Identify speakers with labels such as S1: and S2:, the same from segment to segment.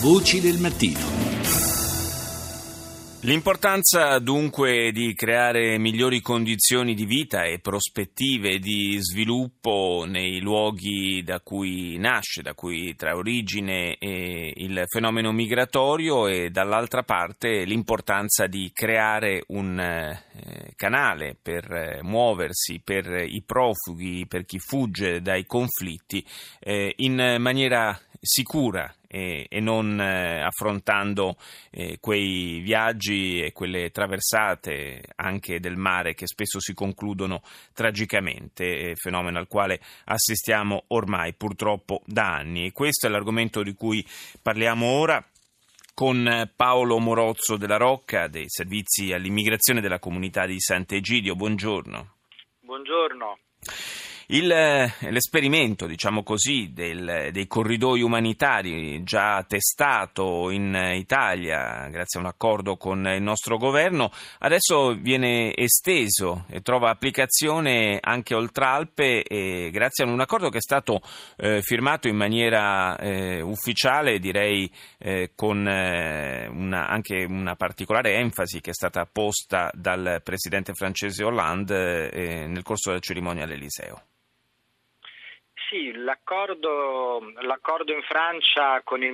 S1: Voci del mattino.
S2: L'importanza dunque di creare migliori condizioni di vita e prospettive di sviluppo nei luoghi da cui nasce, da cui trae origine il fenomeno migratorio e dall'altra parte l'importanza di creare un eh, canale per eh, muoversi per i profughi, per chi fugge dai conflitti eh, in maniera sicura e, e non eh, affrontando eh, quei viaggi e quelle traversate anche del mare che spesso si concludono tragicamente, eh, fenomeno al quale assistiamo ormai purtroppo da anni. E questo è l'argomento di cui parliamo ora con Paolo Morozzo della Rocca dei servizi all'immigrazione della comunità di Sant'Egidio. Buongiorno.
S3: Buongiorno.
S2: Il, eh, l'esperimento, diciamo così, del, dei corridoi umanitari già testato in Italia grazie a un accordo con il nostro governo, adesso viene esteso e trova applicazione anche oltre Alpe e grazie a un accordo che è stato eh, firmato in maniera eh, ufficiale, direi eh, con eh, una, anche una particolare enfasi che è stata posta dal presidente francese Hollande eh, nel corso della cerimonia all'Eliseo.
S3: Sì, l'accordo, l'accordo, in Francia con il,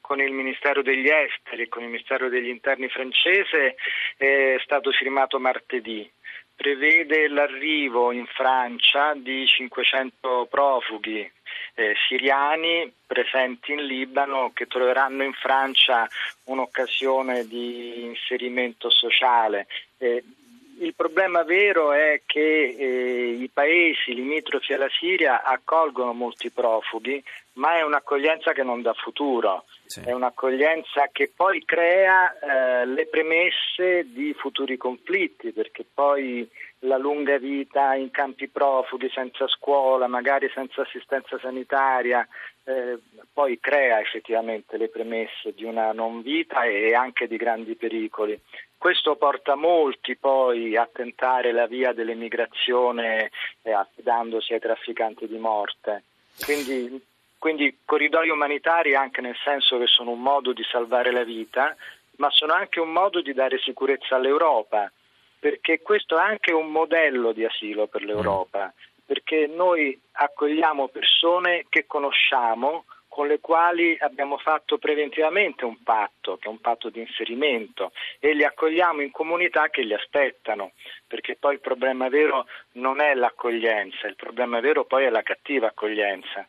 S3: con il, Ministero degli Esteri e con il Ministero degli Interni francese è stato firmato martedì. Prevede l'arrivo in Francia di 500 profughi eh, siriani presenti in Libano che troveranno in Francia un'occasione di inserimento sociale. Eh, il problema vero è che eh, i paesi limitrofi alla Siria accolgono molti profughi, ma è un'accoglienza che non dà futuro, sì. è un'accoglienza che poi crea eh, le premesse di futuri conflitti, perché poi la lunga vita in campi profughi, senza scuola, magari senza assistenza sanitaria, eh, poi crea effettivamente le premesse di una non vita e anche di grandi pericoli. Questo porta molti poi a tentare la via dell'emigrazione eh, affidandosi ai trafficanti di morte. Quindi, quindi corridoi umanitari anche nel senso che sono un modo di salvare la vita, ma sono anche un modo di dare sicurezza all'Europa, perché questo è anche un modello di asilo per l'Europa, perché noi accogliamo persone che conosciamo, con le quali abbiamo fatto preventivamente un patto, che è un patto di inserimento, e li accogliamo in comunità che li aspettano, perché poi il problema vero non è l'accoglienza, il problema vero poi è la cattiva accoglienza.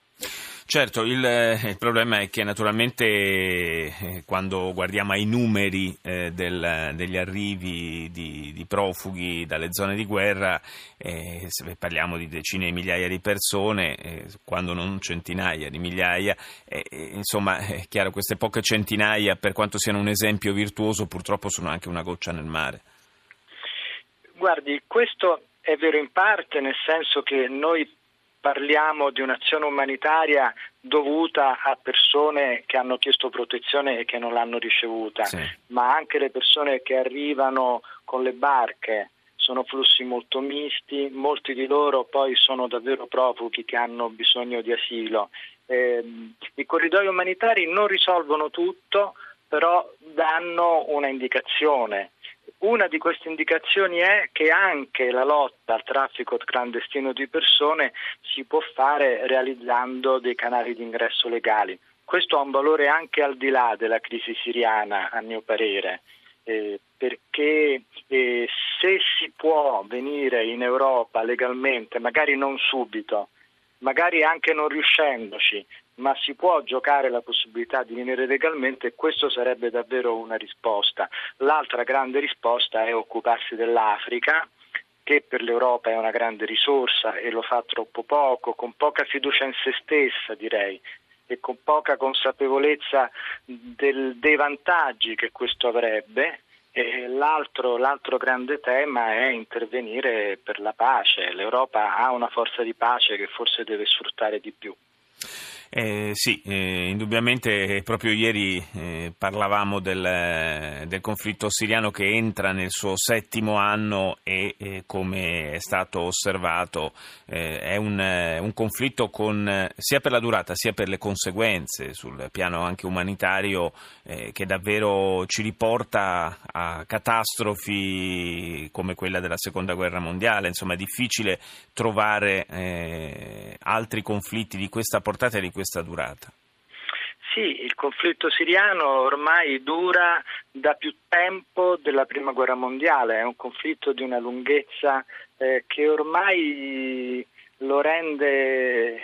S2: Certo, il, eh, il, problema è che naturalmente eh, quando guardiamo ai numeri eh, del, degli arrivi di, di, profughi dalle zone di guerra, eh, parliamo di decine di migliaia di persone, eh, quando non centinaia di migliaia, eh, insomma è chiaro queste poche centinaia per quanto siano un esempio virtuoso purtroppo sono anche una goccia nel mare.
S3: Guardi, questo è vero in parte nel senso che noi parliamo di un'azione umanitaria dovuta a persone che hanno chiesto protezione e che non l'hanno ricevuta, sì. ma anche le persone che arrivano con le barche. Sono flussi molto misti, molti di loro poi sono davvero profughi che hanno bisogno di asilo. Eh, I corridoi umanitari non risolvono tutto, però danno una indicazione una di queste indicazioni è che anche la lotta al traffico clandestino di persone si può fare realizzando dei canali di ingresso legali. Questo ha un valore anche al di là della crisi siriana, a mio parere, eh, perché eh, se si può venire in Europa legalmente, magari non subito, magari anche non riuscendoci, ma si può giocare la possibilità di venire legalmente e questo sarebbe davvero una risposta. L'altra grande risposta è occuparsi dell'Africa che per l'Europa è una grande risorsa e lo fa troppo poco, con poca fiducia in se stessa direi e con poca consapevolezza del, dei vantaggi che questo avrebbe. L'altro, l'altro, grande tema è intervenire per la pace. L'Europa ha una forza di pace che forse deve sfruttare di più.
S2: Eh, sì, eh, indubbiamente proprio ieri eh, parlavamo del, del, conflitto siriano che entra nel suo settimo anno e come è stato osservato eh, è un, un, conflitto con, sia per la durata sia per le conseguenze sul piano anche umanitario eh, che davvero ci riporta a catastrofi come quella della seconda guerra mondiale. Insomma è difficile trovare eh, altri conflitti di questa portata e di questa questa durata?
S3: Sì, il conflitto siriano ormai dura da più tempo della prima guerra mondiale, è un conflitto di una lunghezza eh, che ormai lo rende, eh,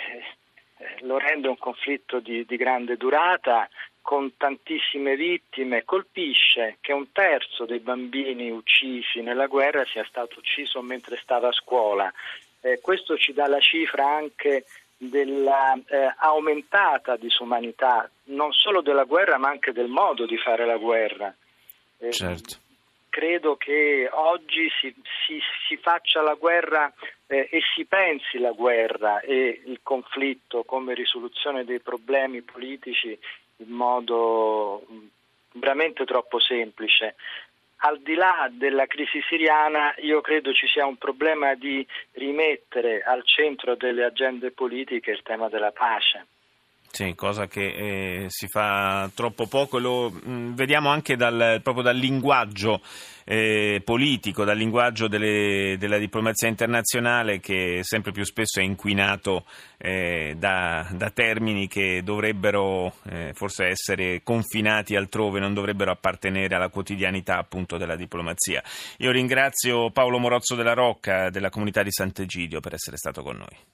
S3: lo rende un conflitto di, di grande durata, con tantissime vittime, colpisce che un terzo dei bambini uccisi nella guerra sia stato ucciso mentre stava a scuola. Eh, questo ci dà la cifra anche della eh, aumentata disumanità non solo della guerra ma anche del modo di fare la guerra.
S2: Eh, certo.
S3: Credo che oggi si, si, si faccia la guerra eh, e si pensi la guerra e il conflitto come risoluzione dei problemi politici in modo veramente troppo semplice al di là della crisi siriana io credo ci sia un problema di rimettere al centro delle agende politiche il tema della pace.
S2: Sì, cosa che eh, si fa troppo poco, lo mh, mm, vediamo anche dal, proprio dal linguaggio eh, politico, dal linguaggio delle, della diplomazia internazionale che sempre più spesso è inquinato eh, da, da, termini che dovrebbero eh, forse essere confinati altrove, non dovrebbero appartenere alla quotidianità appunto della diplomazia. Io ringrazio Paolo Morozzo della Rocca della comunità di Sant'Egidio per essere stato con noi.